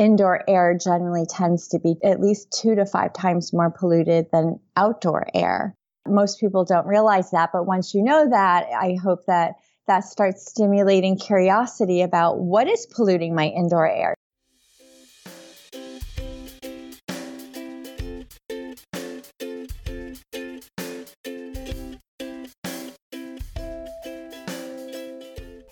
indoor air generally tends to be at least two to five times more polluted than outdoor air. Most people don't realize that, but once you know that, I hope that that starts stimulating curiosity about what is polluting my indoor air.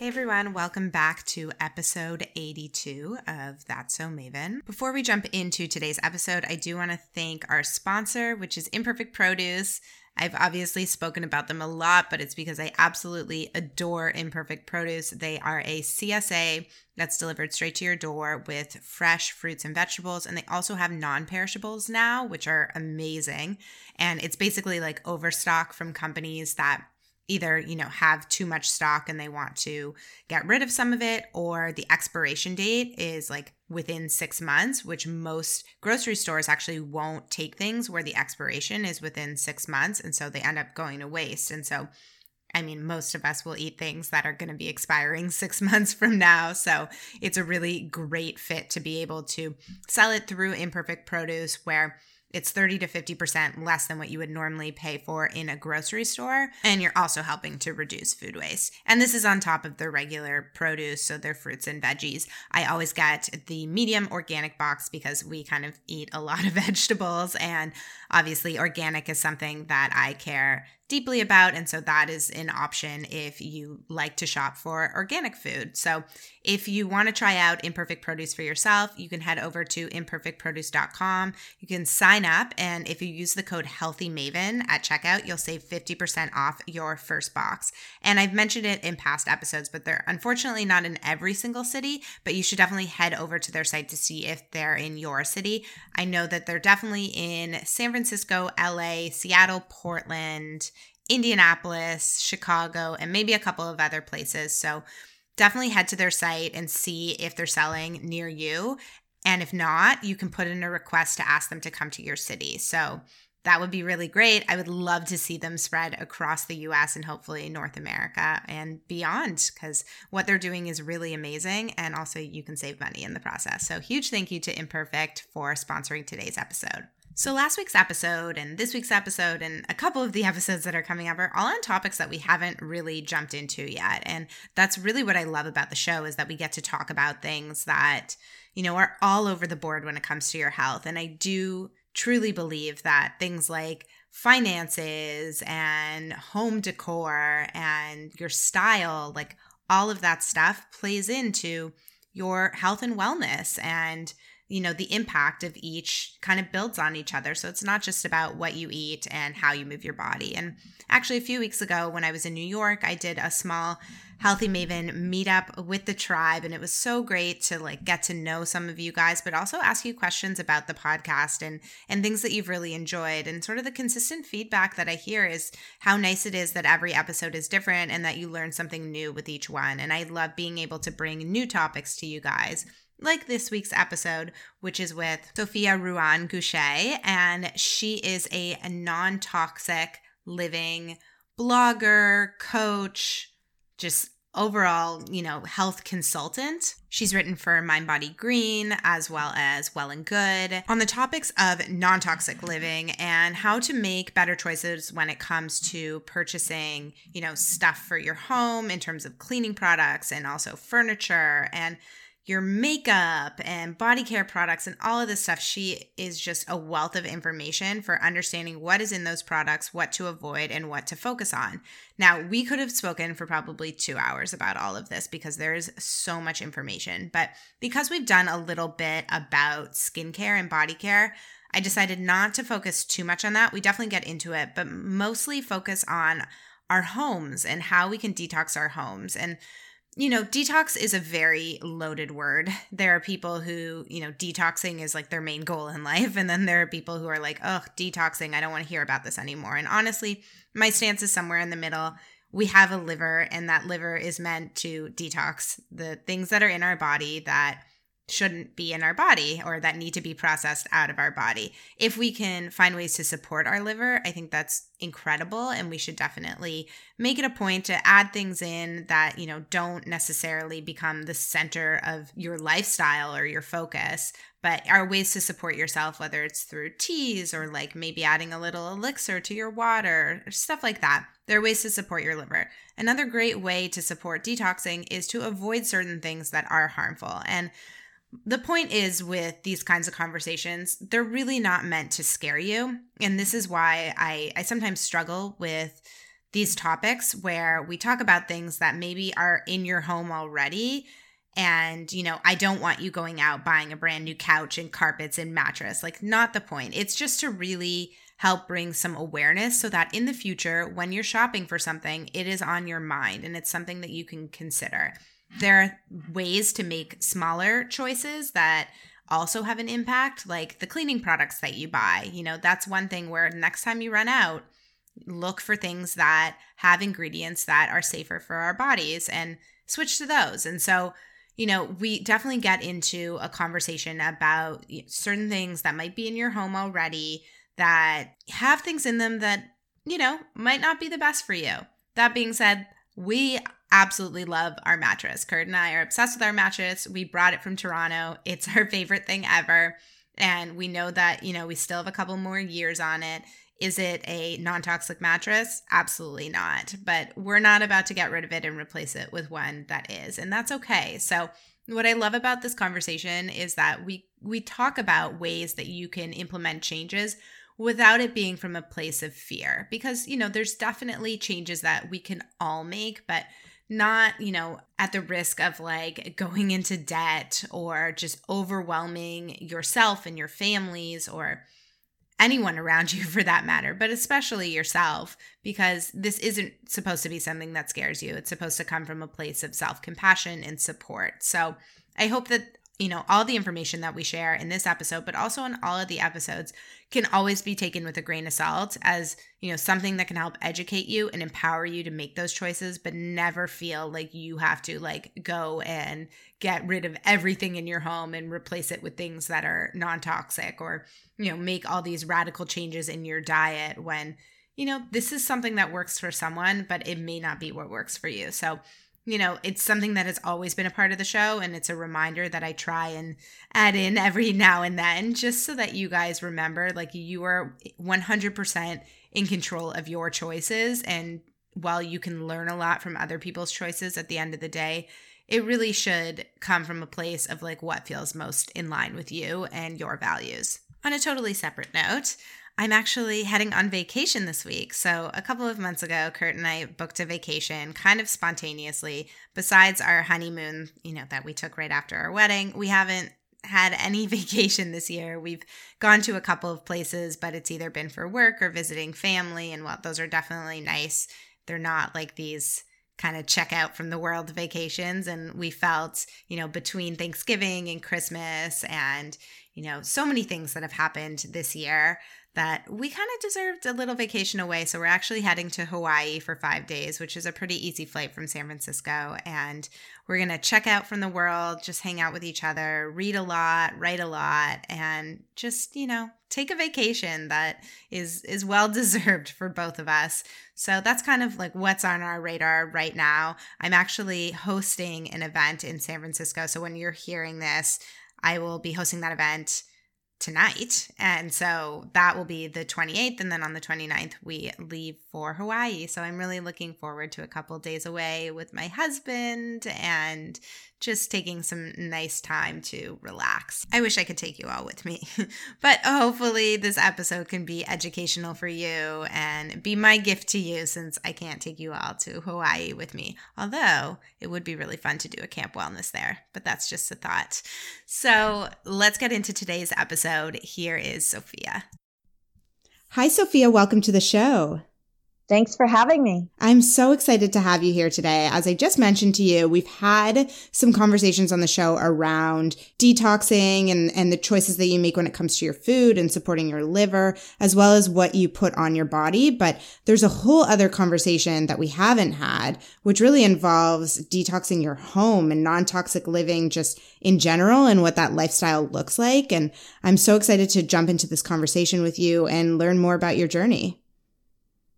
Everyone, welcome back to episode 82 of That's So Maven. Before we jump into today's episode, I do want to thank our sponsor, which is Imperfect Produce. I've obviously spoken about them a lot, but it's because I absolutely adore Imperfect Produce. They are a CSA that's delivered straight to your door with fresh fruits and vegetables. And they also have non perishables now, which are amazing. And it's basically like overstock from companies that either you know have too much stock and they want to get rid of some of it or the expiration date is like within 6 months which most grocery stores actually won't take things where the expiration is within 6 months and so they end up going to waste and so I mean, most of us will eat things that are going to be expiring six months from now. So it's a really great fit to be able to sell it through imperfect produce where it's 30 to 50% less than what you would normally pay for in a grocery store. And you're also helping to reduce food waste. And this is on top of the regular produce, so their fruits and veggies. I always get the medium organic box because we kind of eat a lot of vegetables. And obviously, organic is something that I care deeply about. And so that is an option if you like to shop for organic food. So if you want to try out Imperfect Produce for yourself, you can head over to imperfectproduce.com. You can sign up. And if you use the code HealthyMaven at checkout, you'll save 50% off your first box. And I've mentioned it in past episodes, but they're unfortunately not in every single city, but you should definitely head over to their site to see if they're in your city. I know that they're definitely in San Francisco, LA, Seattle, Portland, Indianapolis, Chicago, and maybe a couple of other places. So definitely head to their site and see if they're selling near you. And if not, you can put in a request to ask them to come to your city. So that would be really great. I would love to see them spread across the US and hopefully North America and beyond because what they're doing is really amazing. And also, you can save money in the process. So, huge thank you to Imperfect for sponsoring today's episode. So, last week's episode and this week's episode, and a couple of the episodes that are coming up are all on topics that we haven't really jumped into yet. And that's really what I love about the show is that we get to talk about things that, you know, are all over the board when it comes to your health. And I do truly believe that things like finances and home decor and your style, like all of that stuff plays into your health and wellness. And you know the impact of each kind of builds on each other. So it's not just about what you eat and how you move your body. And actually a few weeks ago when i was in new york i did a small healthy maven meetup with the tribe and it was so great to like get to know some of you guys but also ask you questions about the podcast and and things that you've really enjoyed. And sort of the consistent feedback that i hear is how nice it is that every episode is different and that you learn something new with each one. And i love being able to bring new topics to you guys like this week's episode, which is with Sophia Ruan Gushée, and she is a non toxic living blogger, coach, just overall, you know, health consultant. She's written for Mind Body Green as well as Well and Good on the topics of non toxic living and how to make better choices when it comes to purchasing, you know, stuff for your home in terms of cleaning products and also furniture and your makeup and body care products and all of this stuff. She is just a wealth of information for understanding what is in those products, what to avoid, and what to focus on. Now, we could have spoken for probably two hours about all of this because there is so much information. But because we've done a little bit about skincare and body care, I decided not to focus too much on that. We definitely get into it, but mostly focus on our homes and how we can detox our homes. And you know, detox is a very loaded word. There are people who, you know, detoxing is like their main goal in life. And then there are people who are like, oh, detoxing, I don't want to hear about this anymore. And honestly, my stance is somewhere in the middle. We have a liver, and that liver is meant to detox the things that are in our body that shouldn't be in our body or that need to be processed out of our body. If we can find ways to support our liver, I think that's incredible and we should definitely make it a point to add things in that, you know, don't necessarily become the center of your lifestyle or your focus, but are ways to support yourself whether it's through teas or like maybe adding a little elixir to your water, stuff like that. There are ways to support your liver. Another great way to support detoxing is to avoid certain things that are harmful. And the point is with these kinds of conversations, they're really not meant to scare you. And this is why I, I sometimes struggle with these topics where we talk about things that maybe are in your home already. And, you know, I don't want you going out buying a brand new couch and carpets and mattress. Like, not the point. It's just to really help bring some awareness so that in the future, when you're shopping for something, it is on your mind and it's something that you can consider. There are ways to make smaller choices that also have an impact, like the cleaning products that you buy. You know, that's one thing where next time you run out, look for things that have ingredients that are safer for our bodies and switch to those. And so, you know, we definitely get into a conversation about certain things that might be in your home already that have things in them that, you know, might not be the best for you. That being said, we absolutely love our mattress. Kurt and I are obsessed with our mattress. We brought it from Toronto. It's our favorite thing ever. And we know that, you know, we still have a couple more years on it. Is it a non toxic mattress? Absolutely not. But we're not about to get rid of it and replace it with one that is. And that's okay. So, what I love about this conversation is that we we talk about ways that you can implement changes without it being from a place of fear because you know there's definitely changes that we can all make but not, you know, at the risk of like going into debt or just overwhelming yourself and your families or anyone around you for that matter, but especially yourself, because this isn't supposed to be something that scares you. It's supposed to come from a place of self compassion and support. So I hope that you know, all the information that we share in this episode, but also in all of the episodes can always be taken with a grain of salt as, you know, something that can help educate you and empower you to make those choices, but never feel like you have to like go and get rid of everything in your home and replace it with things that are non-toxic or, you know, make all these radical changes in your diet when, you know, this is something that works for someone, but it may not be what works for you. So, you know, it's something that has always been a part of the show. And it's a reminder that I try and add in every now and then just so that you guys remember like you are 100% in control of your choices. And while you can learn a lot from other people's choices at the end of the day, it really should come from a place of like what feels most in line with you and your values. On a totally separate note, I'm actually heading on vacation this week. So, a couple of months ago, Kurt and I booked a vacation kind of spontaneously. Besides our honeymoon, you know, that we took right after our wedding, we haven't had any vacation this year. We've gone to a couple of places, but it's either been for work or visiting family. And while those are definitely nice, they're not like these kind of check out from the world vacations. And we felt, you know, between Thanksgiving and Christmas and, you know, so many things that have happened this year that we kind of deserved a little vacation away. So we're actually heading to Hawaii for five days, which is a pretty easy flight from San Francisco. And we're going to check out from the world, just hang out with each other, read a lot, write a lot, and just, you know, take a vacation that is is well deserved for both of us. So that's kind of like what's on our radar right now. I'm actually hosting an event in San Francisco. So when you're hearing this, I will be hosting that event tonight. And so that will be the 28th. And then on the 29th, we leave for Hawaii. So I'm really looking forward to a couple days away with my husband and just taking some nice time to relax. I wish I could take you all with me, but oh, hopefully this episode can be educational for you and be my gift to you since I can't take you all to Hawaii with me. Although it would be really fun to do a camp wellness there, but that's just a thought. So let's get into today's episode. Here is Sophia. Hi, Sophia. Welcome to the show. Thanks for having me. I'm so excited to have you here today. As I just mentioned to you, we've had some conversations on the show around detoxing and, and the choices that you make when it comes to your food and supporting your liver, as well as what you put on your body. But there's a whole other conversation that we haven't had, which really involves detoxing your home and non-toxic living just in general and what that lifestyle looks like. And I'm so excited to jump into this conversation with you and learn more about your journey.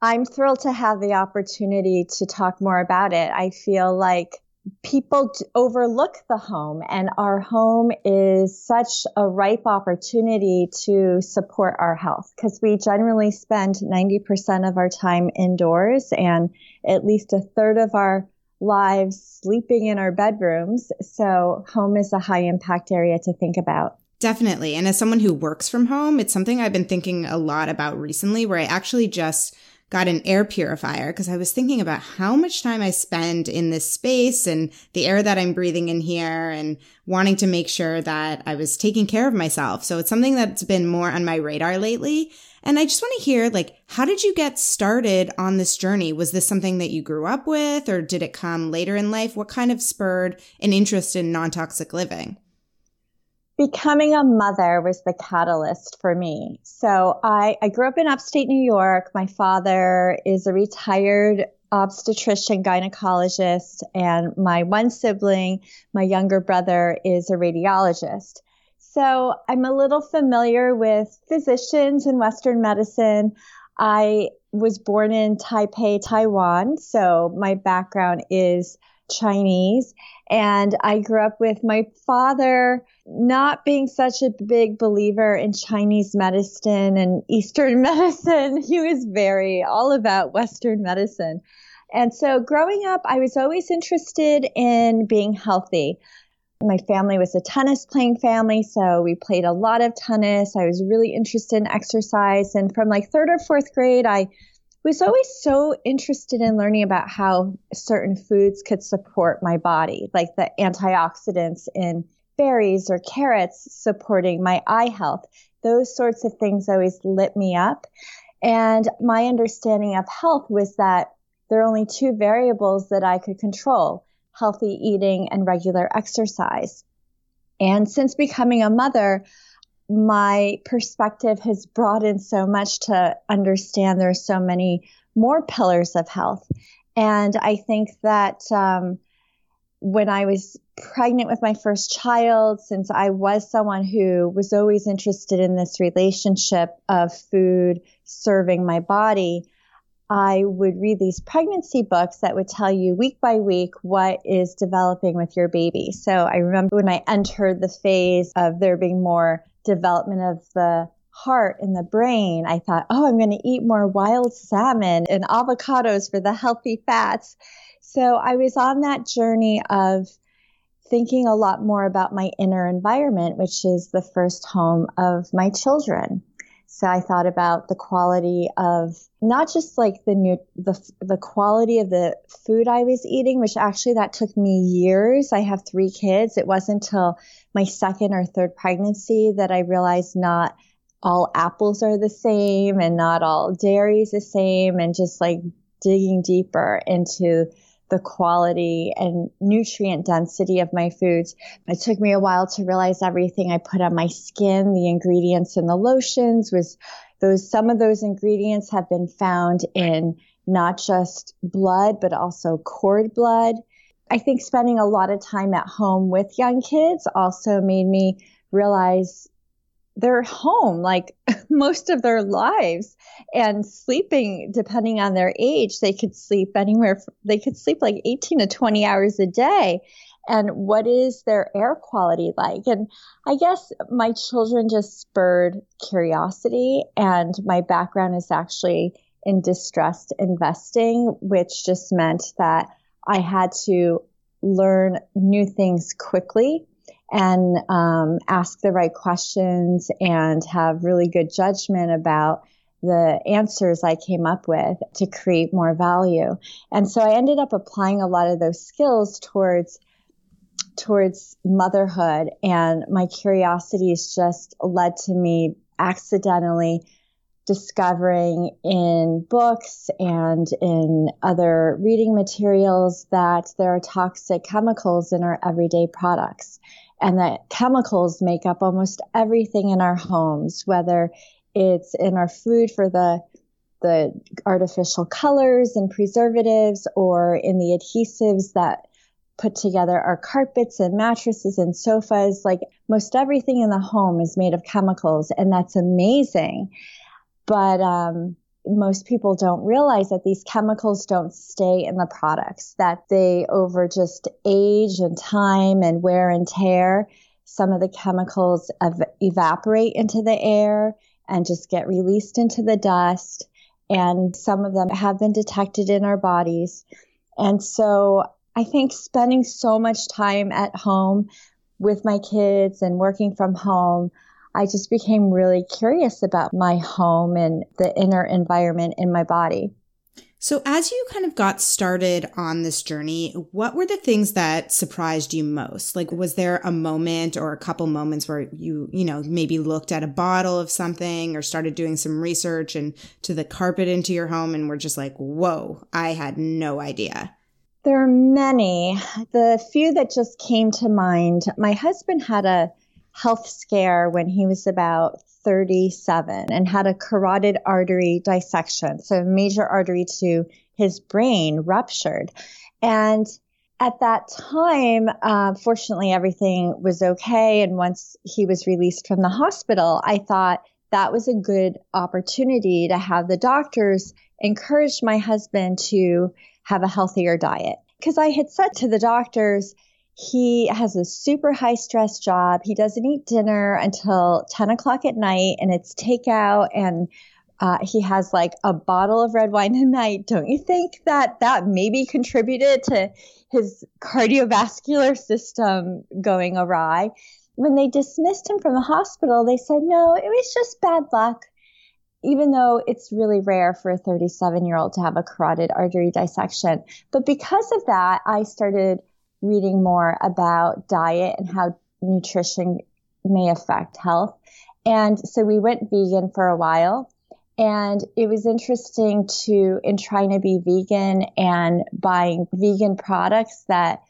I'm thrilled to have the opportunity to talk more about it. I feel like people overlook the home and our home is such a ripe opportunity to support our health because we generally spend 90% of our time indoors and at least a third of our lives sleeping in our bedrooms. So home is a high impact area to think about. Definitely. And as someone who works from home, it's something I've been thinking a lot about recently where I actually just got an air purifier because I was thinking about how much time I spend in this space and the air that I'm breathing in here and wanting to make sure that I was taking care of myself. So it's something that's been more on my radar lately. And I just want to hear, like, how did you get started on this journey? Was this something that you grew up with or did it come later in life? What kind of spurred an interest in non-toxic living? Becoming a mother was the catalyst for me. So I, I grew up in upstate New York. My father is a retired obstetrician gynecologist and my one sibling, my younger brother is a radiologist. So I'm a little familiar with physicians in Western medicine. I was born in Taipei, Taiwan. So my background is Chinese and I grew up with my father not being such a big believer in Chinese medicine and Eastern medicine. He was very all about Western medicine. And so growing up, I was always interested in being healthy. My family was a tennis playing family, so we played a lot of tennis. I was really interested in exercise. And from like third or fourth grade, I was always so interested in learning about how certain foods could support my body, like the antioxidants in berries or carrots supporting my eye health. Those sorts of things always lit me up. And my understanding of health was that there are only two variables that I could control healthy eating and regular exercise. And since becoming a mother, my perspective has broadened so much to understand there are so many more pillars of health. And I think that um, when I was pregnant with my first child, since I was someone who was always interested in this relationship of food serving my body, I would read these pregnancy books that would tell you week by week what is developing with your baby. So I remember when I entered the phase of there being more development of the heart and the brain, I thought, oh, I'm going to eat more wild salmon and avocados for the healthy fats. So I was on that journey of thinking a lot more about my inner environment, which is the first home of my children. So I thought about the quality of not just like the new, the, the quality of the food I was eating, which actually that took me years. I have three kids. It wasn't until my second or third pregnancy that I realized not all apples are the same and not all dairy is the same and just like digging deeper into the quality and nutrient density of my foods. It took me a while to realize everything I put on my skin, the ingredients in the lotions was those, some of those ingredients have been found in not just blood, but also cord blood. I think spending a lot of time at home with young kids also made me realize they're home like most of their lives. And sleeping depending on their age they could sleep anywhere they could sleep like 18 to 20 hours a day. And what is their air quality like? And i guess my children just spurred curiosity and my background is actually in distressed investing which just meant that i had to learn new things quickly and um, ask the right questions and have really good judgment about the answers I came up with to create more value. And so I ended up applying a lot of those skills towards towards motherhood and my curiosities just led to me accidentally discovering in books and in other reading materials that there are toxic chemicals in our everyday products and that chemicals make up almost everything in our homes, whether it's in our food for the the artificial colors and preservatives or in the adhesives that put together our carpets and mattresses and sofas. Like most everything in the home is made of chemicals, and that's amazing. But um, most people don't realize that these chemicals don't stay in the products, that they, over just age and time and wear and tear, some of the chemicals ev- evaporate into the air and just get released into the dust. And some of them have been detected in our bodies. And so I think spending so much time at home with my kids and working from home, I just became really curious about my home and the inner environment in my body. So, as you kind of got started on this journey, what were the things that surprised you most? Like, was there a moment or a couple moments where you, you know, maybe looked at a bottle of something or started doing some research and to the carpet into your home and were just like, whoa, I had no idea? There are many. The few that just came to mind, my husband had a health scare when he was about 37 and had a carotid artery dissection. So a major artery to his brain ruptured. And at that time, uh, fortunately, everything was okay. And once he was released from the hospital, I thought that was a good opportunity to have the doctors encourage my husband to have a healthier diet. Because I had said to the doctors, he has a super high stress job. He doesn't eat dinner until 10 o'clock at night and it's takeout and uh, he has like a bottle of red wine a night. Don't you think that that maybe contributed to his cardiovascular system going awry? When they dismissed him from the hospital, they said, no, it was just bad luck. Even though it's really rare for a 37 year old to have a carotid artery dissection. But because of that, I started reading more about diet and how nutrition may affect health. And so we went vegan for a while. And it was interesting to, in trying to be vegan and buying vegan products that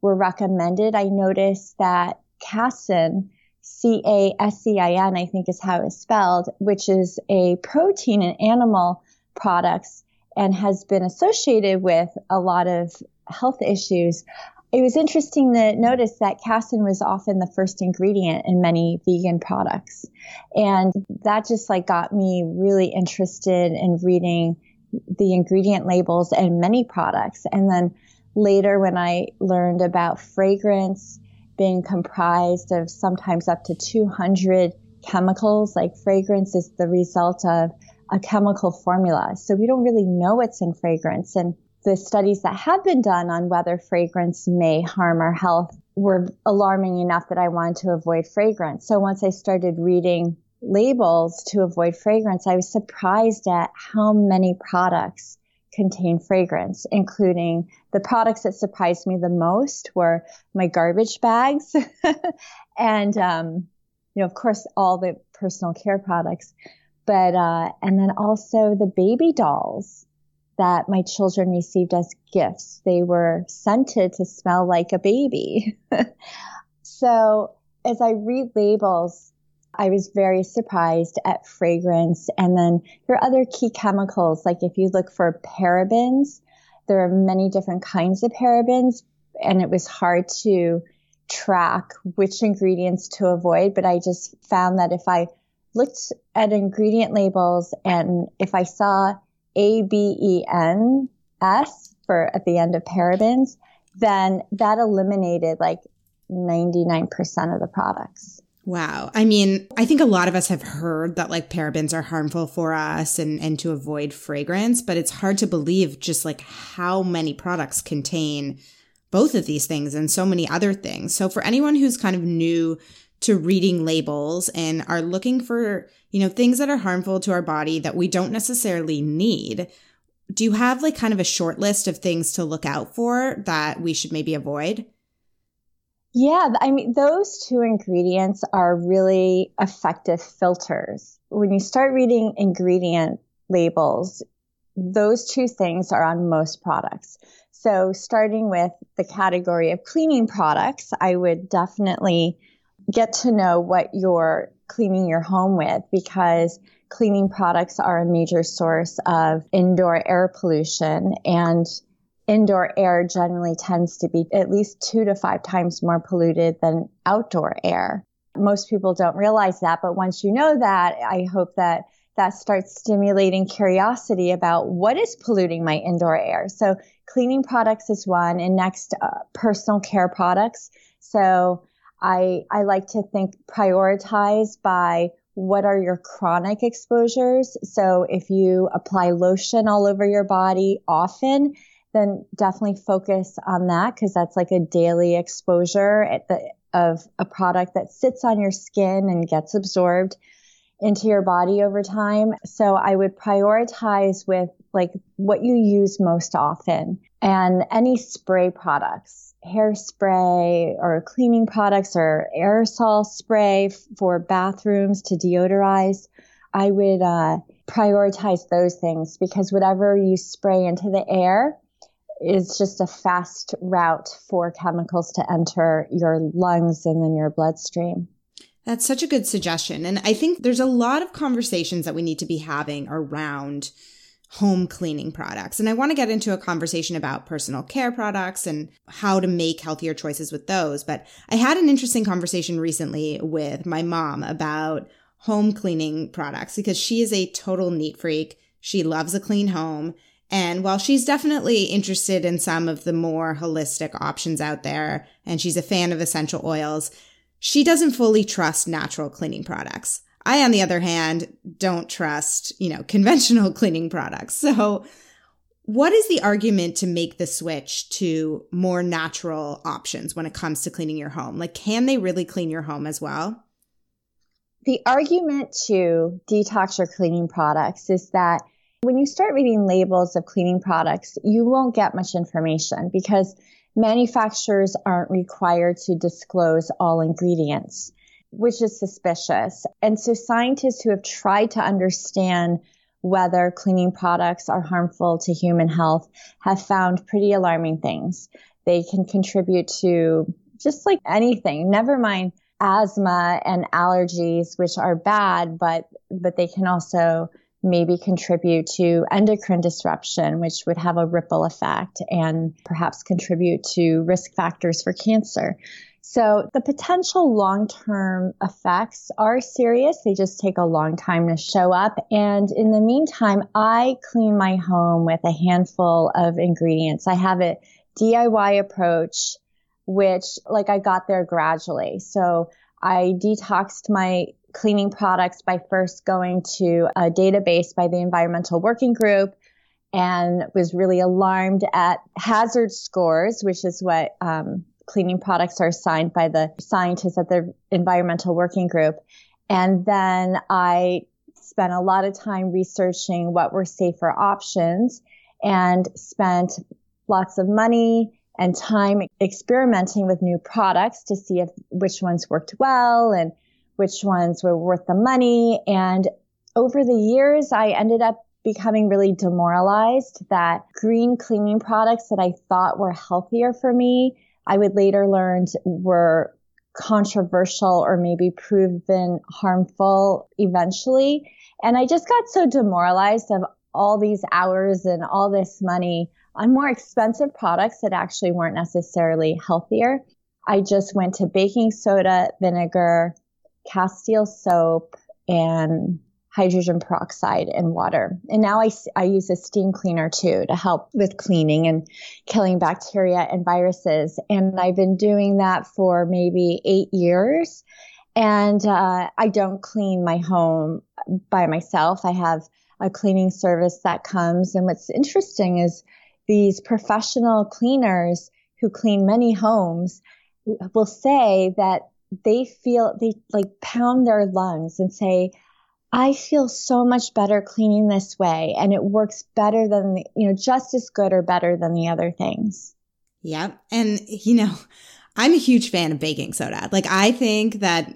were recommended, I noticed that casein, C A S C I N, I think is how it's spelled, which is a protein in animal products and has been associated with a lot of health issues it was interesting to notice that casein was often the first ingredient in many vegan products. And that just like got me really interested in reading the ingredient labels in many products. And then later when I learned about fragrance being comprised of sometimes up to 200 chemicals, like fragrance is the result of a chemical formula. So we don't really know what's in fragrance. And the studies that have been done on whether fragrance may harm our health were alarming enough that I wanted to avoid fragrance. So once I started reading labels to avoid fragrance, I was surprised at how many products contain fragrance, including the products that surprised me the most were my garbage bags and, um, you know, of course, all the personal care products, but, uh, and then also the baby dolls that my children received as gifts. They were scented to smell like a baby. so as I read labels, I was very surprised at fragrance. And then are other key chemicals, like if you look for parabens, there are many different kinds of parabens, and it was hard to track which ingredients to avoid. But I just found that if I looked at ingredient labels and if I saw a B E N S for at the end of parabens, then that eliminated like 99% of the products. Wow. I mean, I think a lot of us have heard that like parabens are harmful for us and, and to avoid fragrance, but it's hard to believe just like how many products contain both of these things and so many other things. So for anyone who's kind of new to reading labels and are looking for, you know, things that are harmful to our body that we don't necessarily need. Do you have like kind of a short list of things to look out for that we should maybe avoid? Yeah, I mean, those two ingredients are really effective filters. When you start reading ingredient labels, those two things are on most products. So, starting with the category of cleaning products, I would definitely get to know what you're cleaning your home with because cleaning products are a major source of indoor air pollution and indoor air generally tends to be at least two to five times more polluted than outdoor air. Most people don't realize that, but once you know that, I hope that that starts stimulating curiosity about what is polluting my indoor air. So cleaning products is one and next uh, personal care products. So I, I like to think prioritize by what are your chronic exposures. So if you apply lotion all over your body often, then definitely focus on that because that's like a daily exposure the, of a product that sits on your skin and gets absorbed into your body over time. So I would prioritize with like what you use most often and any spray products, hairspray or cleaning products or aerosol spray for bathrooms to deodorize. I would uh, prioritize those things because whatever you spray into the air is just a fast route for chemicals to enter your lungs and then your bloodstream. That's such a good suggestion. And I think there's a lot of conversations that we need to be having around home cleaning products. And I want to get into a conversation about personal care products and how to make healthier choices with those. But I had an interesting conversation recently with my mom about home cleaning products because she is a total neat freak. She loves a clean home. And while she's definitely interested in some of the more holistic options out there, and she's a fan of essential oils, she doesn't fully trust natural cleaning products. I, on the other hand, don't trust, you know, conventional cleaning products. So, what is the argument to make the switch to more natural options when it comes to cleaning your home? Like, can they really clean your home as well? The argument to detox your cleaning products is that when you start reading labels of cleaning products, you won't get much information because manufacturers aren't required to disclose all ingredients, which is suspicious. And so scientists who have tried to understand whether cleaning products are harmful to human health have found pretty alarming things. They can contribute to just like anything, never mind asthma and allergies, which are bad, but, but they can also maybe contribute to endocrine disruption, which would have a ripple effect and perhaps contribute to risk factors for cancer. So the potential long-term effects are serious. They just take a long time to show up. And in the meantime, I clean my home with a handful of ingredients. I have a DIY approach, which like I got there gradually. So I detoxed my cleaning products by first going to a database by the Environmental Working Group and was really alarmed at hazard scores, which is what um, cleaning products are signed by the scientists at the Environmental Working Group. And then I spent a lot of time researching what were safer options and spent lots of money and time experimenting with new products to see if which ones worked well and which ones were worth the money. And over the years, I ended up becoming really demoralized that green cleaning products that I thought were healthier for me, I would later learn were controversial or maybe proven harmful eventually. And I just got so demoralized of all these hours and all this money on more expensive products that actually weren't necessarily healthier. I just went to baking soda, vinegar, Castile soap and hydrogen peroxide and water. And now I, I use a steam cleaner too to help with cleaning and killing bacteria and viruses. And I've been doing that for maybe eight years. And uh, I don't clean my home by myself. I have a cleaning service that comes. And what's interesting is these professional cleaners who clean many homes will say that they feel they like pound their lungs and say, I feel so much better cleaning this way and it works better than, the, you know, just as good or better than the other things. Yep. And, you know, I'm a huge fan of baking soda. Like I think that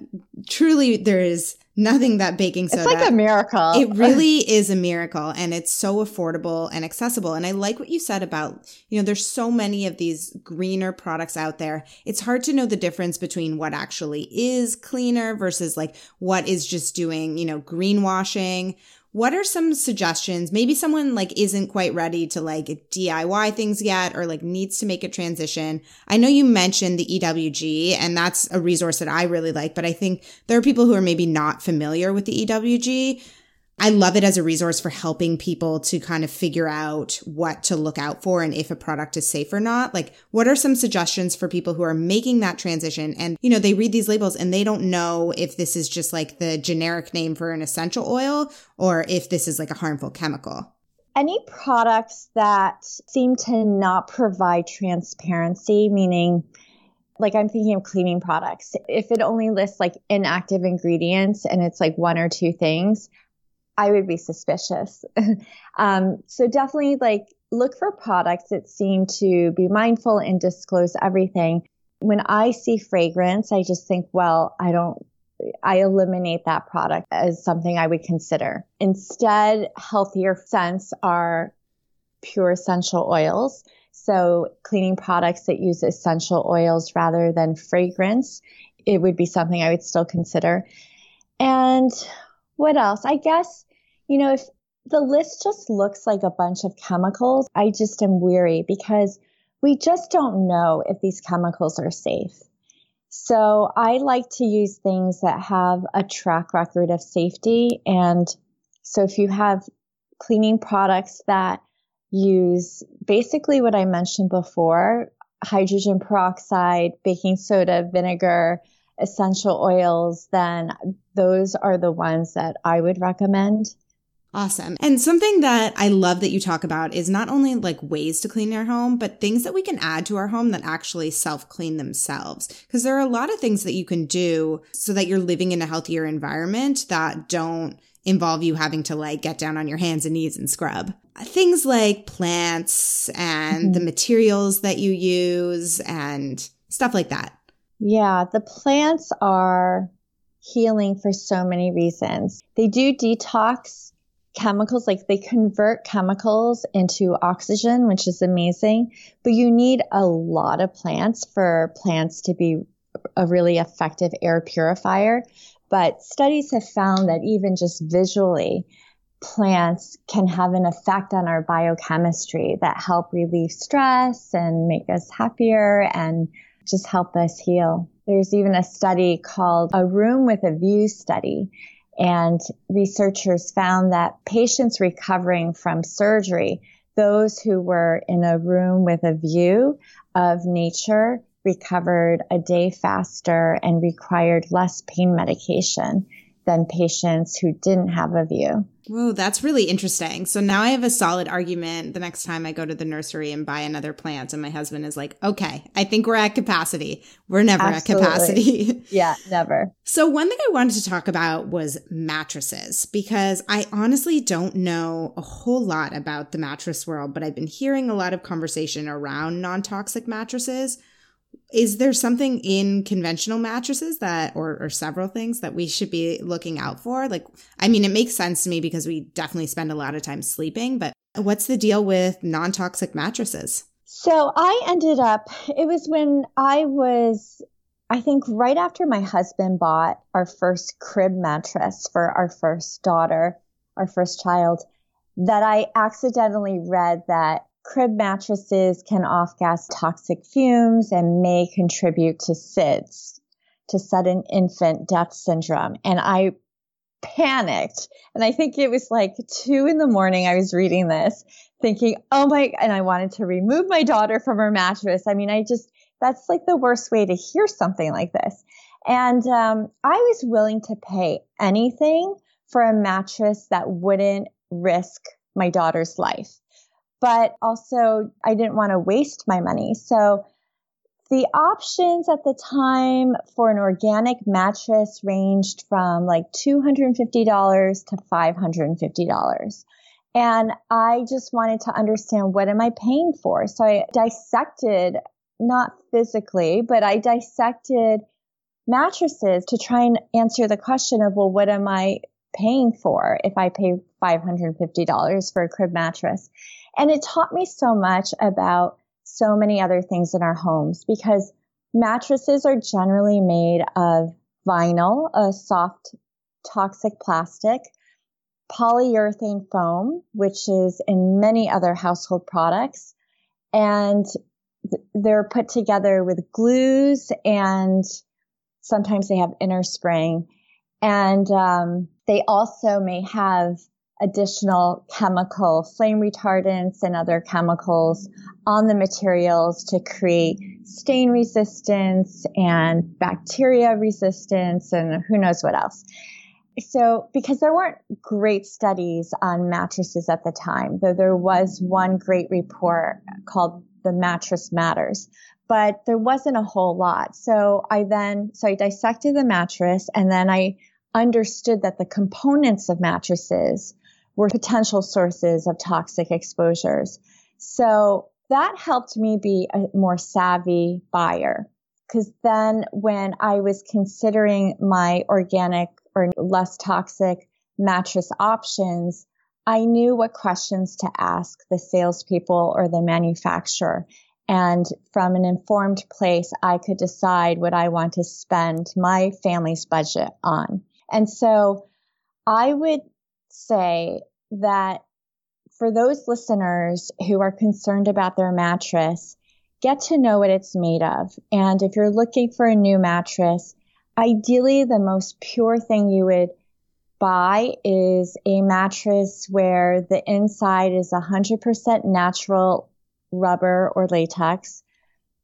truly there is nothing that baking soda. It's like a miracle. It really is a miracle and it's so affordable and accessible. And I like what you said about, you know, there's so many of these greener products out there. It's hard to know the difference between what actually is cleaner versus like what is just doing, you know, greenwashing what are some suggestions? Maybe someone like isn't quite ready to like DIY things yet or like needs to make a transition. I know you mentioned the EWG and that's a resource that I really like, but I think there are people who are maybe not familiar with the EWG. I love it as a resource for helping people to kind of figure out what to look out for and if a product is safe or not. Like, what are some suggestions for people who are making that transition? And, you know, they read these labels and they don't know if this is just like the generic name for an essential oil or if this is like a harmful chemical. Any products that seem to not provide transparency, meaning like I'm thinking of cleaning products. If it only lists like inactive ingredients and it's like one or two things, I would be suspicious. um, so definitely like look for products that seem to be mindful and disclose everything. When I see fragrance, I just think, well, I don't, I eliminate that product as something I would consider. Instead, healthier scents are pure essential oils. So cleaning products that use essential oils rather than fragrance, it would be something I would still consider. And what else? I guess you know, if the list just looks like a bunch of chemicals, I just am weary because we just don't know if these chemicals are safe. So I like to use things that have a track record of safety. And so if you have cleaning products that use basically what I mentioned before, hydrogen peroxide, baking soda, vinegar, essential oils, then those are the ones that I would recommend. Awesome. And something that I love that you talk about is not only like ways to clean your home, but things that we can add to our home that actually self clean themselves. Because there are a lot of things that you can do so that you're living in a healthier environment that don't involve you having to like get down on your hands and knees and scrub. Things like plants and mm-hmm. the materials that you use and stuff like that. Yeah, the plants are healing for so many reasons. They do detox chemicals, like they convert chemicals into oxygen, which is amazing. But you need a lot of plants for plants to be a really effective air purifier. But studies have found that even just visually, plants can have an effect on our biochemistry that help relieve stress and make us happier and just help us heal. There's even a study called a room with a view study and researchers found that patients recovering from surgery, those who were in a room with a view of nature, recovered a day faster and required less pain medication than patients who didn't have a view. Whoa, that's really interesting. So now I have a solid argument the next time I go to the nursery and buy another plant. And my husband is like, okay, I think we're at capacity. We're never Absolutely. at capacity. yeah, never. So, one thing I wanted to talk about was mattresses because I honestly don't know a whole lot about the mattress world, but I've been hearing a lot of conversation around non toxic mattresses is there something in conventional mattresses that or, or several things that we should be looking out for? Like i mean it makes sense to me because we definitely spend a lot of time sleeping but what's the deal with non-toxic mattresses? So i ended up it was when i was i think right after my husband bought our first crib mattress for our first daughter our first child that i accidentally read that crib mattresses can off-gas toxic fumes and may contribute to SIDS, to sudden infant death syndrome. And I panicked. And I think it was like two in the morning. I was reading this thinking, oh my, and I wanted to remove my daughter from her mattress. I mean, I just, that's like the worst way to hear something like this. And um, I was willing to pay anything for a mattress that wouldn't risk my daughter's life but also I didn't want to waste my money. So the options at the time for an organic mattress ranged from like $250 to $550. And I just wanted to understand what am I paying for? So I dissected not physically, but I dissected mattresses to try and answer the question of, well, what am I paying for if I pay $550 for a crib mattress? And it taught me so much about so many other things in our homes because mattresses are generally made of vinyl, a soft toxic plastic, polyurethane foam, which is in many other household products, and they're put together with glues and sometimes they have inner spring. And um, they also may have additional chemical flame retardants and other chemicals on the materials to create stain resistance and bacteria resistance and who knows what else. So, because there weren't great studies on mattresses at the time, though there was one great report called The Mattress Matters, but there wasn't a whole lot. So I then, so I dissected the mattress and then I understood that the components of mattresses were potential sources of toxic exposures. So that helped me be a more savvy buyer. Cause then when I was considering my organic or less toxic mattress options, I knew what questions to ask the salespeople or the manufacturer. And from an informed place, I could decide what I want to spend my family's budget on. And so I would say that for those listeners who are concerned about their mattress, get to know what it's made of. And if you're looking for a new mattress, ideally the most pure thing you would buy is a mattress where the inside is 100% natural rubber or latex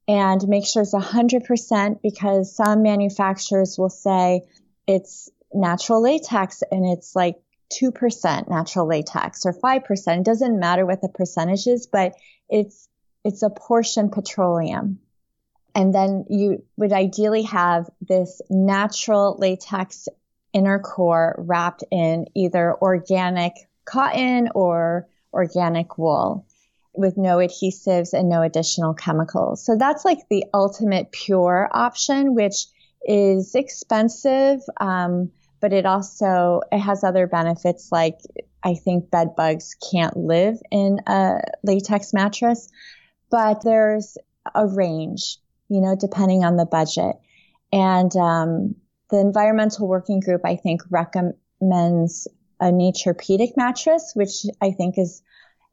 and make sure it's 100% because some manufacturers will say it's natural latex and it's like 2% natural latex or 5%. It doesn't matter what the percentage is, but it's, it's a portion petroleum. And then you would ideally have this natural latex inner core wrapped in either organic cotton or organic wool with no adhesives and no additional chemicals. So that's like the ultimate pure option, which is expensive. Um, but it also it has other benefits like I think bed bugs can't live in a latex mattress, but there's a range, you know, depending on the budget. And um, the environmental working group I think recommends a Naturepedic mattress, which I think is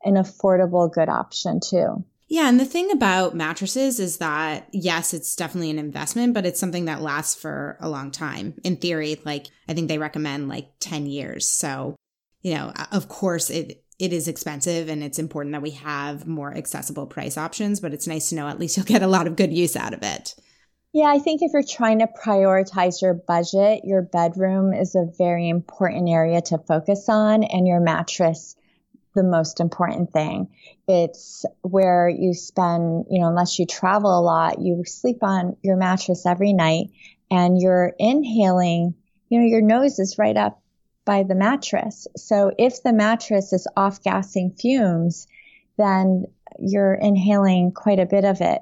an affordable good option too. Yeah, and the thing about mattresses is that yes, it's definitely an investment, but it's something that lasts for a long time. In theory, like I think they recommend like 10 years. So, you know, of course it it is expensive and it's important that we have more accessible price options, but it's nice to know at least you'll get a lot of good use out of it. Yeah, I think if you're trying to prioritize your budget, your bedroom is a very important area to focus on and your mattress the most important thing. It's where you spend, you know, unless you travel a lot, you sleep on your mattress every night and you're inhaling, you know, your nose is right up by the mattress. So if the mattress is off gassing fumes, then you're inhaling quite a bit of it.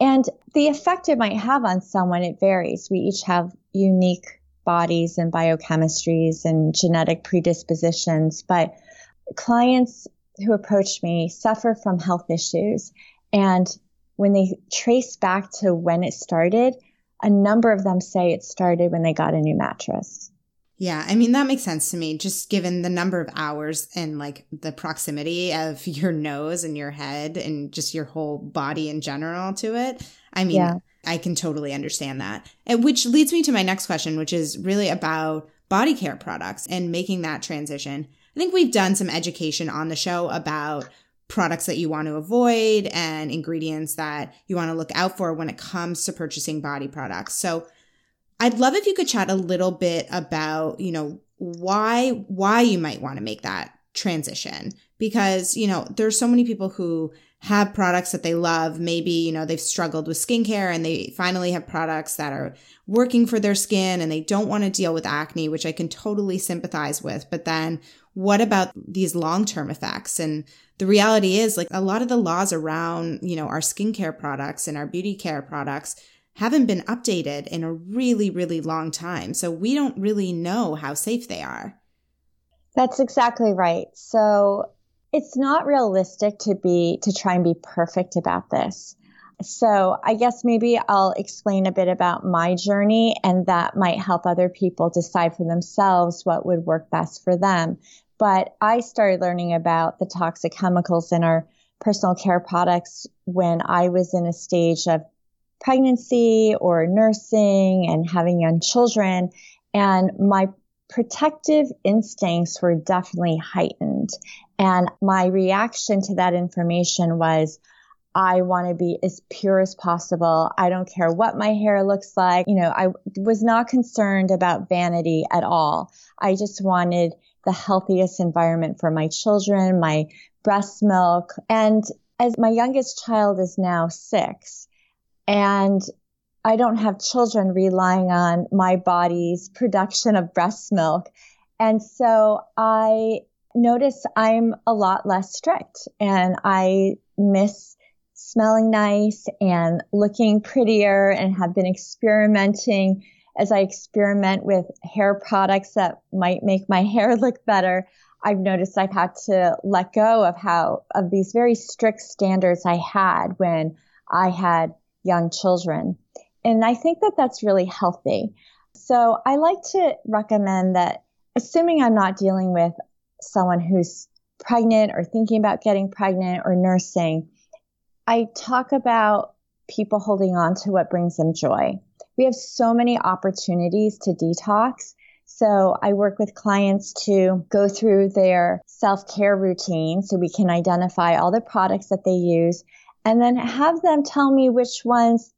And the effect it might have on someone, it varies. We each have unique bodies and biochemistries and genetic predispositions, but clients who approach me suffer from health issues. And when they trace back to when it started, a number of them say it started when they got a new mattress. Yeah, I mean, that makes sense to me, just given the number of hours and like the proximity of your nose and your head and just your whole body in general to it. I mean, yeah. I can totally understand that. And which leads me to my next question, which is really about body care products and making that transition. I think we've done some education on the show about products that you want to avoid and ingredients that you want to look out for when it comes to purchasing body products. So I'd love if you could chat a little bit about, you know, why why you might want to make that transition because, you know, there's so many people who have products that they love. Maybe, you know, they've struggled with skincare and they finally have products that are working for their skin and they don't want to deal with acne, which I can totally sympathize with. But then what about these long-term effects? And the reality is like a lot of the laws around, you know, our skincare products and our beauty care products haven't been updated in a really, really long time. So we don't really know how safe they are. That's exactly right. So it's not realistic to be to try and be perfect about this. So I guess maybe I'll explain a bit about my journey and that might help other people decide for themselves what would work best for them. But I started learning about the toxic chemicals in our personal care products when I was in a stage of pregnancy or nursing and having young children. And my protective instincts were definitely heightened. And my reaction to that information was, I want to be as pure as possible. I don't care what my hair looks like. You know, I was not concerned about vanity at all. I just wanted the healthiest environment for my children, my breast milk. And as my youngest child is now six, and I don't have children relying on my body's production of breast milk. And so I notice I'm a lot less strict and I miss smelling nice and looking prettier and have been experimenting as I experiment with hair products that might make my hair look better. I've noticed I've had to let go of how, of these very strict standards I had when I had young children. And I think that that's really healthy. So I like to recommend that assuming I'm not dealing with someone who's pregnant or thinking about getting pregnant or nursing, I talk about people holding on to what brings them joy. We have so many opportunities to detox. So I work with clients to go through their self care routine so we can identify all the products that they use and then have them tell me which ones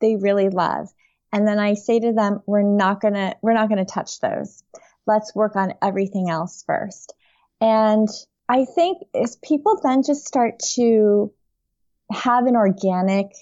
they really love. And then I say to them, we're not going to, we're not going to touch those. Let's work on everything else first. And I think as people then just start to have an organic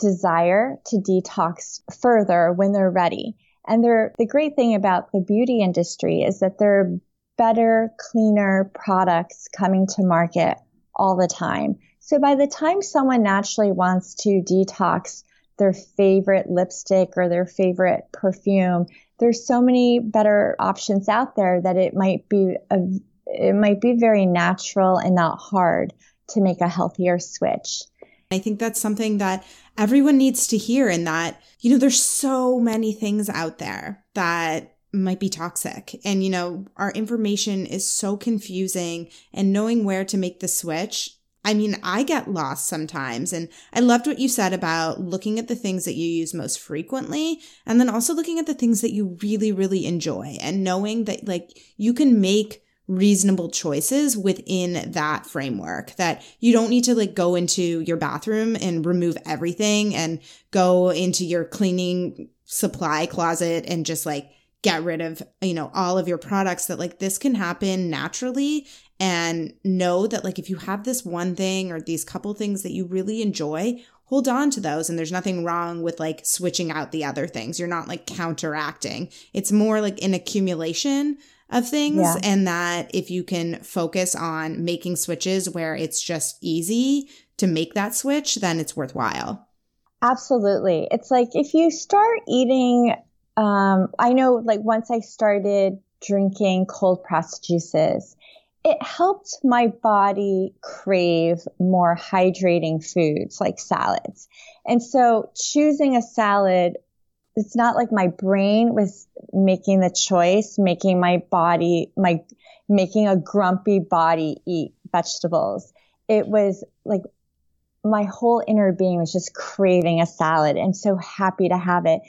desire to detox further when they're ready. And they're, the great thing about the beauty industry is that there are better, cleaner products coming to market all the time. So by the time someone naturally wants to detox their favorite lipstick or their favorite perfume, there's so many better options out there that it might be a, it might be very natural and not hard to make a healthier switch. I think that's something that everyone needs to hear in that, you know, there's so many things out there that might be toxic. And, you know, our information is so confusing and knowing where to make the switch I mean, I get lost sometimes. And I loved what you said about looking at the things that you use most frequently and then also looking at the things that you really, really enjoy and knowing that like you can make reasonable choices within that framework that you don't need to like go into your bathroom and remove everything and go into your cleaning supply closet and just like get rid of you know all of your products that like this can happen naturally. And know that like if you have this one thing or these couple things that you really enjoy hold on to those and there's nothing wrong with like switching out the other things. You're not like counteracting. It's more like an accumulation of things yeah. and that if you can focus on making switches where it's just easy to make that switch then it's worthwhile absolutely it's like if you start eating um, i know like once i started drinking cold pressed juices it helped my body crave more hydrating foods like salads. And so choosing a salad, it's not like my brain was making the choice, making my body, my, making a grumpy body eat vegetables. It was like my whole inner being was just craving a salad and so happy to have it.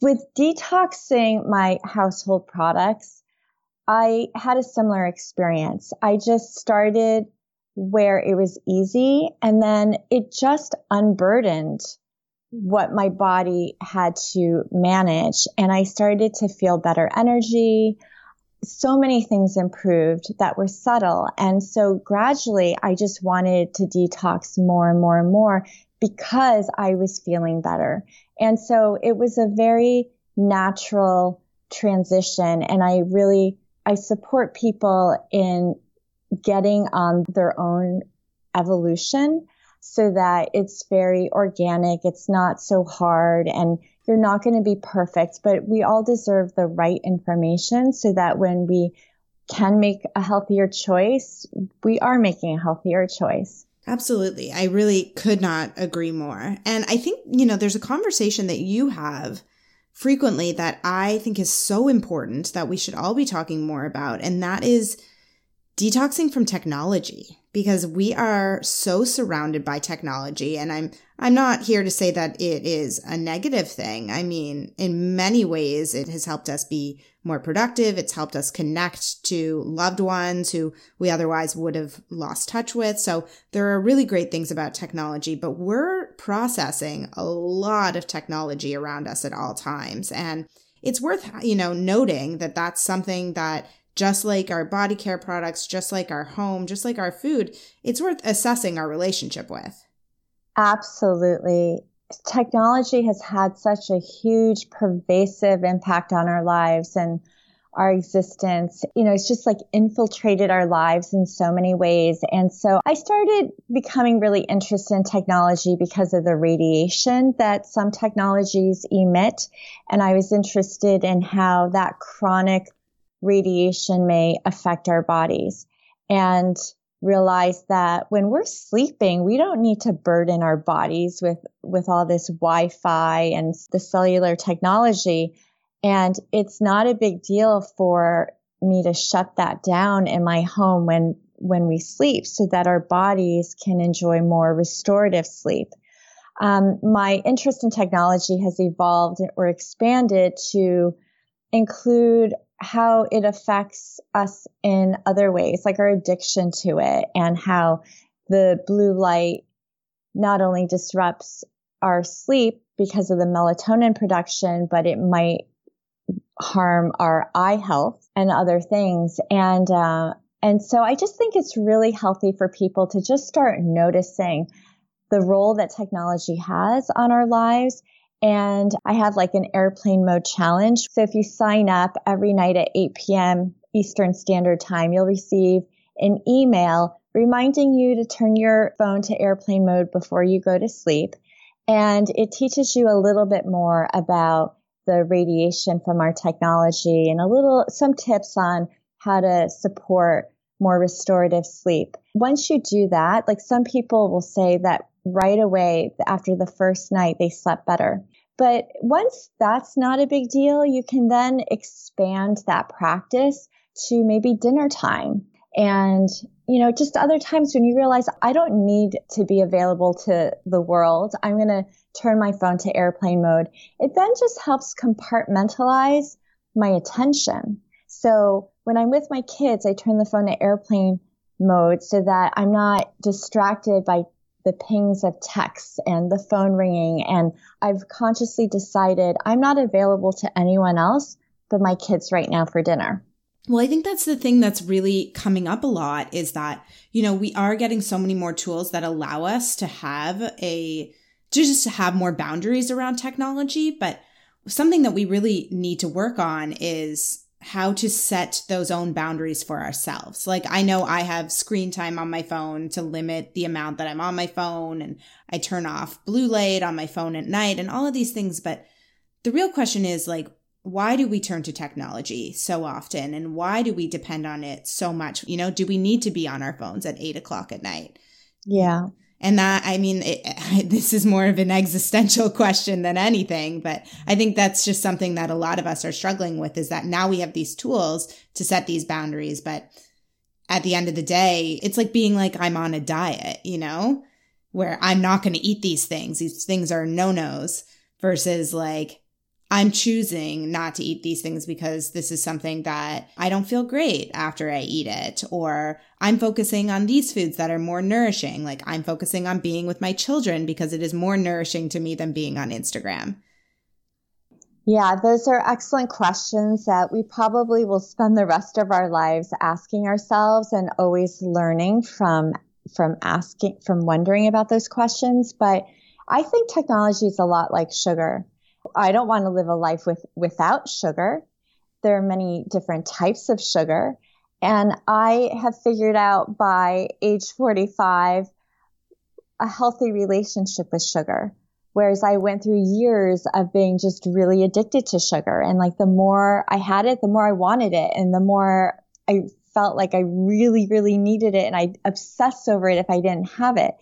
With detoxing my household products, I had a similar experience. I just started where it was easy and then it just unburdened what my body had to manage. And I started to feel better energy. so many things improved that were subtle. And so gradually I just wanted to detox more and more and more because I was feeling better. And so it was a very natural transition. And I really, I support people in getting on their own evolution so that it's very organic. It's not so hard and you're not going to be perfect, but we all deserve the right information so that when we can make a healthier choice, we are making a healthier choice. Absolutely. I really could not agree more. And I think, you know, there's a conversation that you have frequently that I think is so important that we should all be talking more about. And that is detoxing from technology because we are so surrounded by technology and I'm I'm not here to say that it is a negative thing. I mean, in many ways it has helped us be more productive. It's helped us connect to loved ones who we otherwise would have lost touch with. So there are really great things about technology, but we're processing a lot of technology around us at all times and it's worth, you know, noting that that's something that just like our body care products, just like our home, just like our food, it's worth assessing our relationship with. Absolutely. Technology has had such a huge, pervasive impact on our lives and our existence. You know, it's just like infiltrated our lives in so many ways. And so I started becoming really interested in technology because of the radiation that some technologies emit. And I was interested in how that chronic radiation may affect our bodies and realize that when we're sleeping, we don't need to burden our bodies with, with all this Wi-Fi and the cellular technology. And it's not a big deal for me to shut that down in my home when, when we sleep so that our bodies can enjoy more restorative sleep. Um, my interest in technology has evolved or expanded to include how it affects us in other ways, like our addiction to it and how the blue light not only disrupts our sleep because of the melatonin production, but it might harm our eye health and other things. And, uh, and so I just think it's really healthy for people to just start noticing the role that technology has on our lives and I have like an airplane mode challenge. So if you sign up every night at 8 p.m. Eastern Standard Time, you'll receive an email reminding you to turn your phone to airplane mode before you go to sleep. And it teaches you a little bit more about the radiation from our technology and a little, some tips on how to support more restorative sleep. Once you do that, like some people will say that right away after the first night, they slept better. But once that's not a big deal, you can then expand that practice to maybe dinner time. And you know just other times when you realize i don't need to be available to the world i'm going to turn my phone to airplane mode it then just helps compartmentalize my attention. So when i'm with my kids i turn the phone to airplane mode so that i'm not distracted by the pings of texts and the phone ringing. And I've consciously decided I'm not available to anyone else but my kids right now for dinner. Well, I think that's the thing that's really coming up a lot is that, you know, we are getting so many more tools that allow us to have a, to just have more boundaries around technology. But something that we really need to work on is how to set those own boundaries for ourselves. Like I know I have screen time on my phone to limit the amount that I'm on my phone and I turn off blue light on my phone at night and all of these things. But the real question is like, why do we turn to technology so often and why do we depend on it so much? You know, do we need to be on our phones at eight o'clock at night? Yeah. And that, I mean, it, this is more of an existential question than anything, but I think that's just something that a lot of us are struggling with is that now we have these tools to set these boundaries. But at the end of the day, it's like being like, I'm on a diet, you know, where I'm not going to eat these things. These things are no nos versus like, I'm choosing not to eat these things because this is something that I don't feel great after I eat it. Or I'm focusing on these foods that are more nourishing. Like I'm focusing on being with my children because it is more nourishing to me than being on Instagram. Yeah, those are excellent questions that we probably will spend the rest of our lives asking ourselves and always learning from from asking from wondering about those questions, but I think technology is a lot like sugar. I don't want to live a life with without sugar. There are many different types of sugar, and I have figured out by age 45 a healthy relationship with sugar. Whereas I went through years of being just really addicted to sugar. And like the more I had it, the more I wanted it. And the more I felt like I really, really needed it. And I obsessed over it if I didn't have it.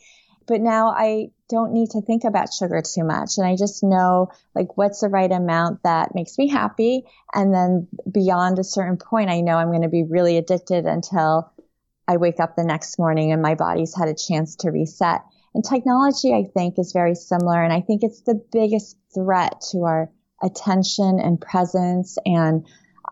But now I don't need to think about sugar too much. And I just know like what's the right amount that makes me happy. And then beyond a certain point, I know I'm going to be really addicted until I wake up the next morning and my body's had a chance to reset. And technology, I think, is very similar. And I think it's the biggest threat to our attention and presence. And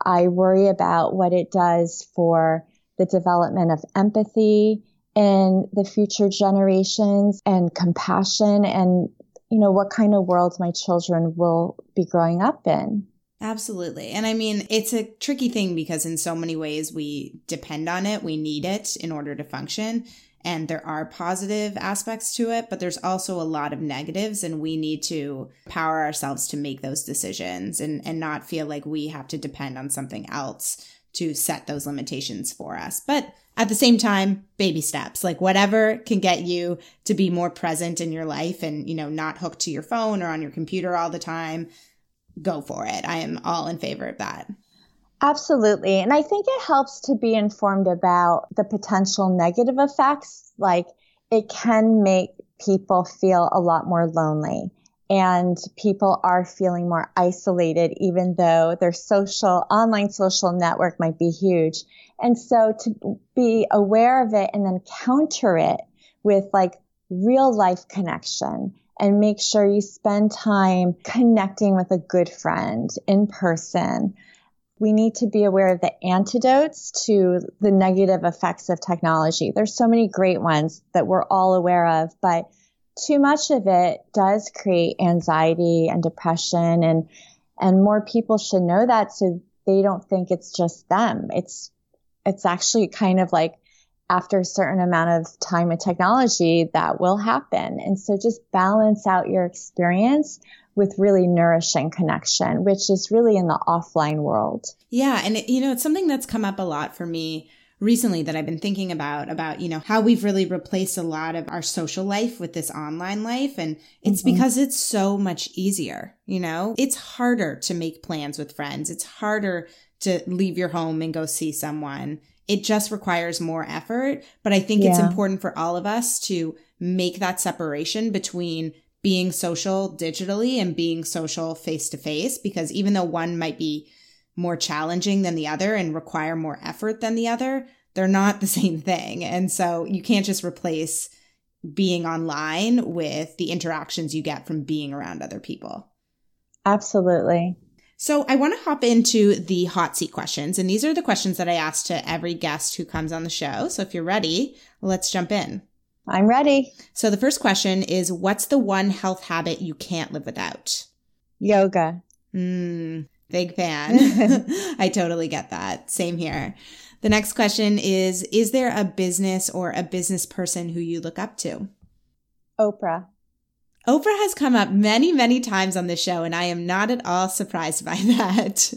I worry about what it does for the development of empathy in the future generations and compassion and, you know, what kind of world my children will be growing up in. Absolutely. And I mean, it's a tricky thing because in so many ways we depend on it, we need it in order to function and there are positive aspects to it, but there's also a lot of negatives and we need to power ourselves to make those decisions and, and not feel like we have to depend on something else to set those limitations for us. But at the same time, baby steps, like whatever can get you to be more present in your life and, you know, not hooked to your phone or on your computer all the time, go for it. I am all in favor of that. Absolutely. And I think it helps to be informed about the potential negative effects. Like it can make people feel a lot more lonely and people are feeling more isolated, even though their social, online social network might be huge. And so to be aware of it and then counter it with like real life connection and make sure you spend time connecting with a good friend in person we need to be aware of the antidotes to the negative effects of technology. There's so many great ones that we're all aware of, but too much of it does create anxiety and depression and and more people should know that so they don't think it's just them. It's it's actually kind of like after a certain amount of time with technology that will happen. And so just balance out your experience with really nourishing connection, which is really in the offline world. Yeah. And, it, you know, it's something that's come up a lot for me recently that I've been thinking about, about, you know, how we've really replaced a lot of our social life with this online life. And it's mm-hmm. because it's so much easier, you know, it's harder to make plans with friends. It's harder to leave your home and go see someone. It just requires more effort. But I think yeah. it's important for all of us to make that separation between being social digitally and being social face to face because even though one might be more challenging than the other and require more effort than the other, they're not the same thing. And so you can't just replace being online with the interactions you get from being around other people. Absolutely. So I want to hop into the hot seat questions. And these are the questions that I ask to every guest who comes on the show. So if you're ready, let's jump in. I'm ready. So the first question is What's the one health habit you can't live without? Yoga. Mm, big fan. I totally get that. Same here. The next question is Is there a business or a business person who you look up to? Oprah. Oprah has come up many, many times on the show, and I am not at all surprised by that.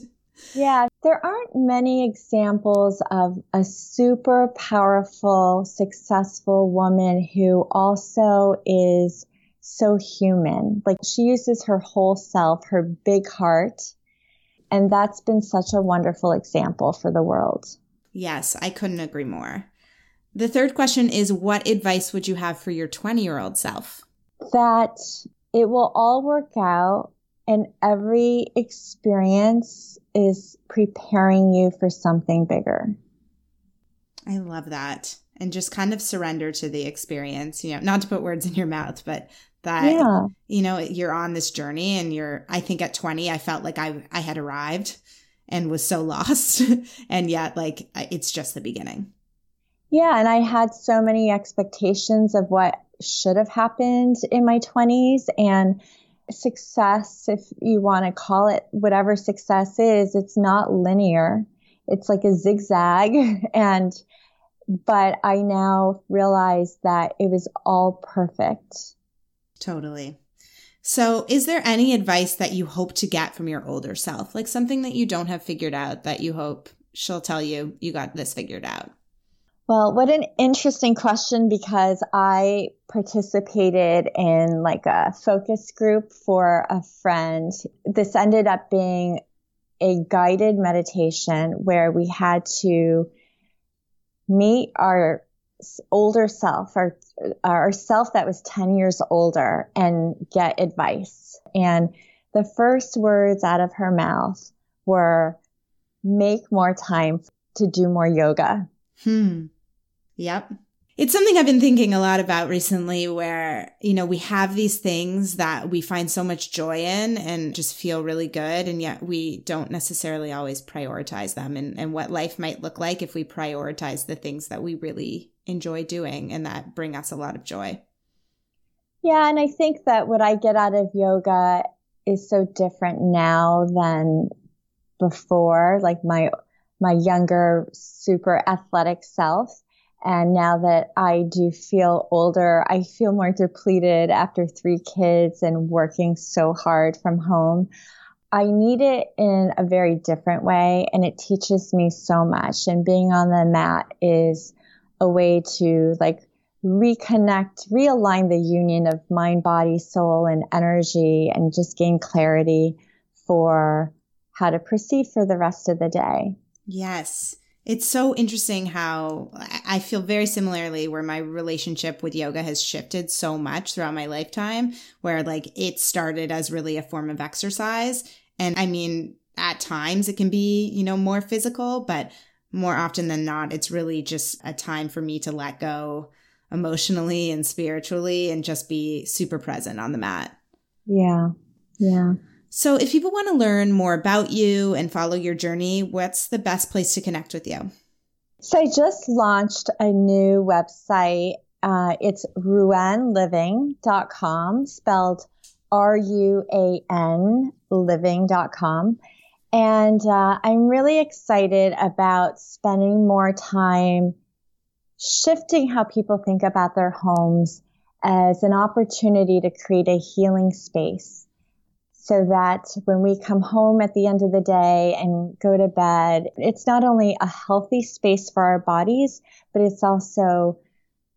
Yeah, there aren't many examples of a super powerful, successful woman who also is so human. Like she uses her whole self, her big heart. And that's been such a wonderful example for the world. Yes, I couldn't agree more. The third question is What advice would you have for your 20 year old self? That it will all work out and every experience is preparing you for something bigger. I love that. And just kind of surrender to the experience, you know, not to put words in your mouth, but that yeah. you know, you're on this journey and you're I think at 20 I felt like I I had arrived and was so lost and yet like it's just the beginning. Yeah, and I had so many expectations of what should have happened in my 20s and success, if you want to call it whatever success is, it's not linear. It's like a zigzag. And, but I now realize that it was all perfect. Totally. So, is there any advice that you hope to get from your older self? Like something that you don't have figured out that you hope she'll tell you you got this figured out? Well, what an interesting question because I participated in like a focus group for a friend. This ended up being a guided meditation where we had to meet our older self, our, our self that was 10 years older and get advice. And the first words out of her mouth were, make more time to do more yoga. Hmm. Yep. It's something I've been thinking a lot about recently where, you know, we have these things that we find so much joy in and just feel really good. And yet we don't necessarily always prioritize them and, and what life might look like if we prioritize the things that we really enjoy doing and that bring us a lot of joy. Yeah. And I think that what I get out of yoga is so different now than before, like my, my younger, super athletic self and now that I do feel older, I feel more depleted after three kids and working so hard from home. I need it in a very different way and it teaches me so much. And being on the mat is a way to like reconnect, realign the union of mind, body, soul, and energy and just gain clarity for how to proceed for the rest of the day. Yes. It's so interesting how I feel very similarly where my relationship with yoga has shifted so much throughout my lifetime, where like it started as really a form of exercise. And I mean, at times it can be, you know, more physical, but more often than not, it's really just a time for me to let go emotionally and spiritually and just be super present on the mat. Yeah. Yeah. So, if people want to learn more about you and follow your journey, what's the best place to connect with you? So, I just launched a new website. Uh, it's ruanliving.com, spelled R U A N living.com. And uh, I'm really excited about spending more time shifting how people think about their homes as an opportunity to create a healing space so that when we come home at the end of the day and go to bed, it's not only a healthy space for our bodies, but it's also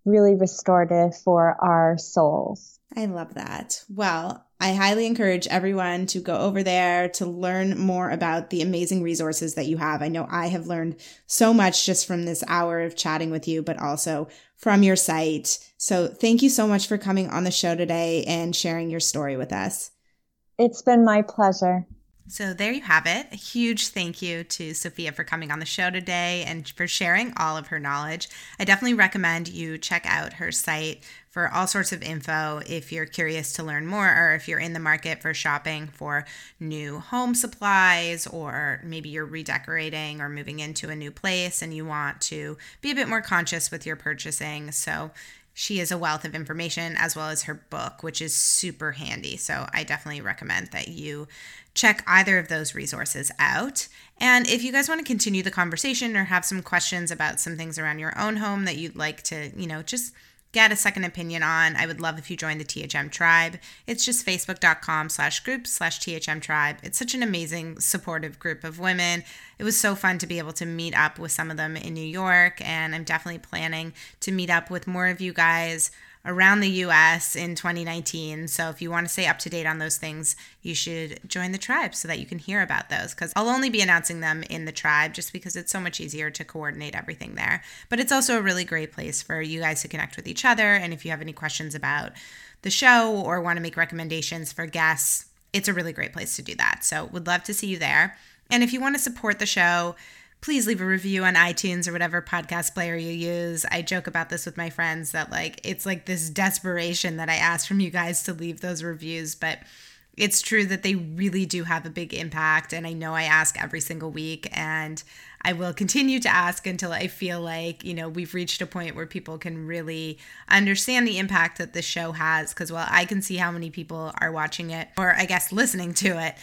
really restorative for our souls. I love that. Well, I highly encourage everyone to go over there to learn more about the amazing resources that you have. I know I have learned so much just from this hour of chatting with you, but also from your site. So thank you so much for coming on the show today and sharing your story with us. It's been my pleasure. So there you have it. A huge thank you to Sophia for coming on the show today and for sharing all of her knowledge. I definitely recommend you check out her site for all sorts of info if you're curious to learn more or if you're in the market for shopping for new home supplies or maybe you're redecorating or moving into a new place and you want to be a bit more conscious with your purchasing. So she is a wealth of information as well as her book, which is super handy. So I definitely recommend that you check either of those resources out. And if you guys want to continue the conversation or have some questions about some things around your own home that you'd like to, you know, just get a second opinion on, I would love if you join the THM tribe. It's just facebook.com slash group slash THM tribe. It's such an amazing, supportive group of women. It was so fun to be able to meet up with some of them in New York, and I'm definitely planning to meet up with more of you guys around the US in 2019. So if you want to stay up to date on those things, you should join the tribe so that you can hear about those because I'll only be announcing them in the tribe just because it's so much easier to coordinate everything there. But it's also a really great place for you guys to connect with each other. And if you have any questions about the show or want to make recommendations for guests, it's a really great place to do that. So would love to see you there. And if you want to support the show, please leave a review on iTunes or whatever podcast player you use. I joke about this with my friends that like it's like this desperation that I ask from you guys to leave those reviews, but it's true that they really do have a big impact. And I know I ask every single week, and I will continue to ask until I feel like, you know, we've reached a point where people can really understand the impact that the show has. Because while I can see how many people are watching it, or I guess listening to it,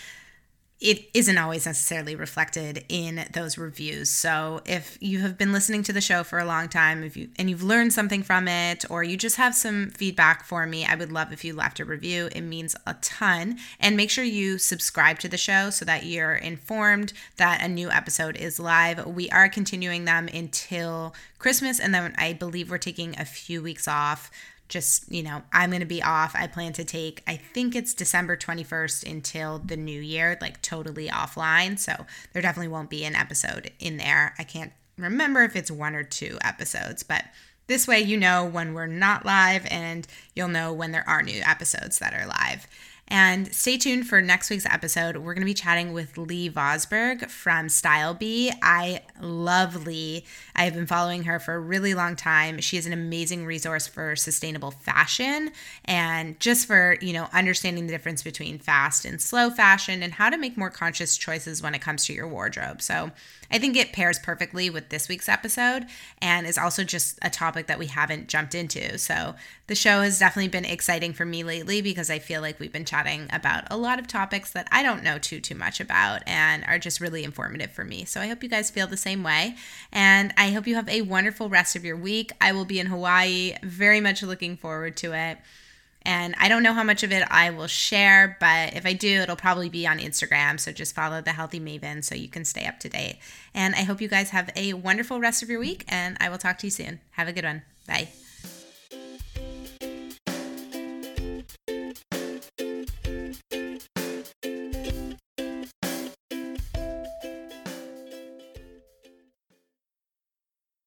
it isn't always necessarily reflected in those reviews. So if you have been listening to the show for a long time, if you and you've learned something from it or you just have some feedback for me, I would love if you left a review. It means a ton. And make sure you subscribe to the show so that you're informed that a new episode is live. We are continuing them until Christmas and then I believe we're taking a few weeks off just, you know, I'm going to be off. I plan to take, I think it's December 21st until the new year, like totally offline. So there definitely won't be an episode in there. I can't remember if it's one or two episodes, but this way you know when we're not live and you'll know when there are new episodes that are live. And stay tuned for next week's episode. We're going to be chatting with Lee Vosburgh from Style Bee. I love Lee. I have been following her for a really long time. She is an amazing resource for sustainable fashion and just for, you know, understanding the difference between fast and slow fashion and how to make more conscious choices when it comes to your wardrobe. So, I think it pairs perfectly with this week's episode and is also just a topic that we haven't jumped into. So the show has definitely been exciting for me lately because I feel like we've been chatting about a lot of topics that I don't know too too much about and are just really informative for me. So I hope you guys feel the same way and I hope you have a wonderful rest of your week. I will be in Hawaii, very much looking forward to it. And I don't know how much of it I will share, but if I do, it'll probably be on Instagram. So just follow the Healthy Maven so you can stay up to date. And I hope you guys have a wonderful rest of your week, and I will talk to you soon. Have a good one. Bye.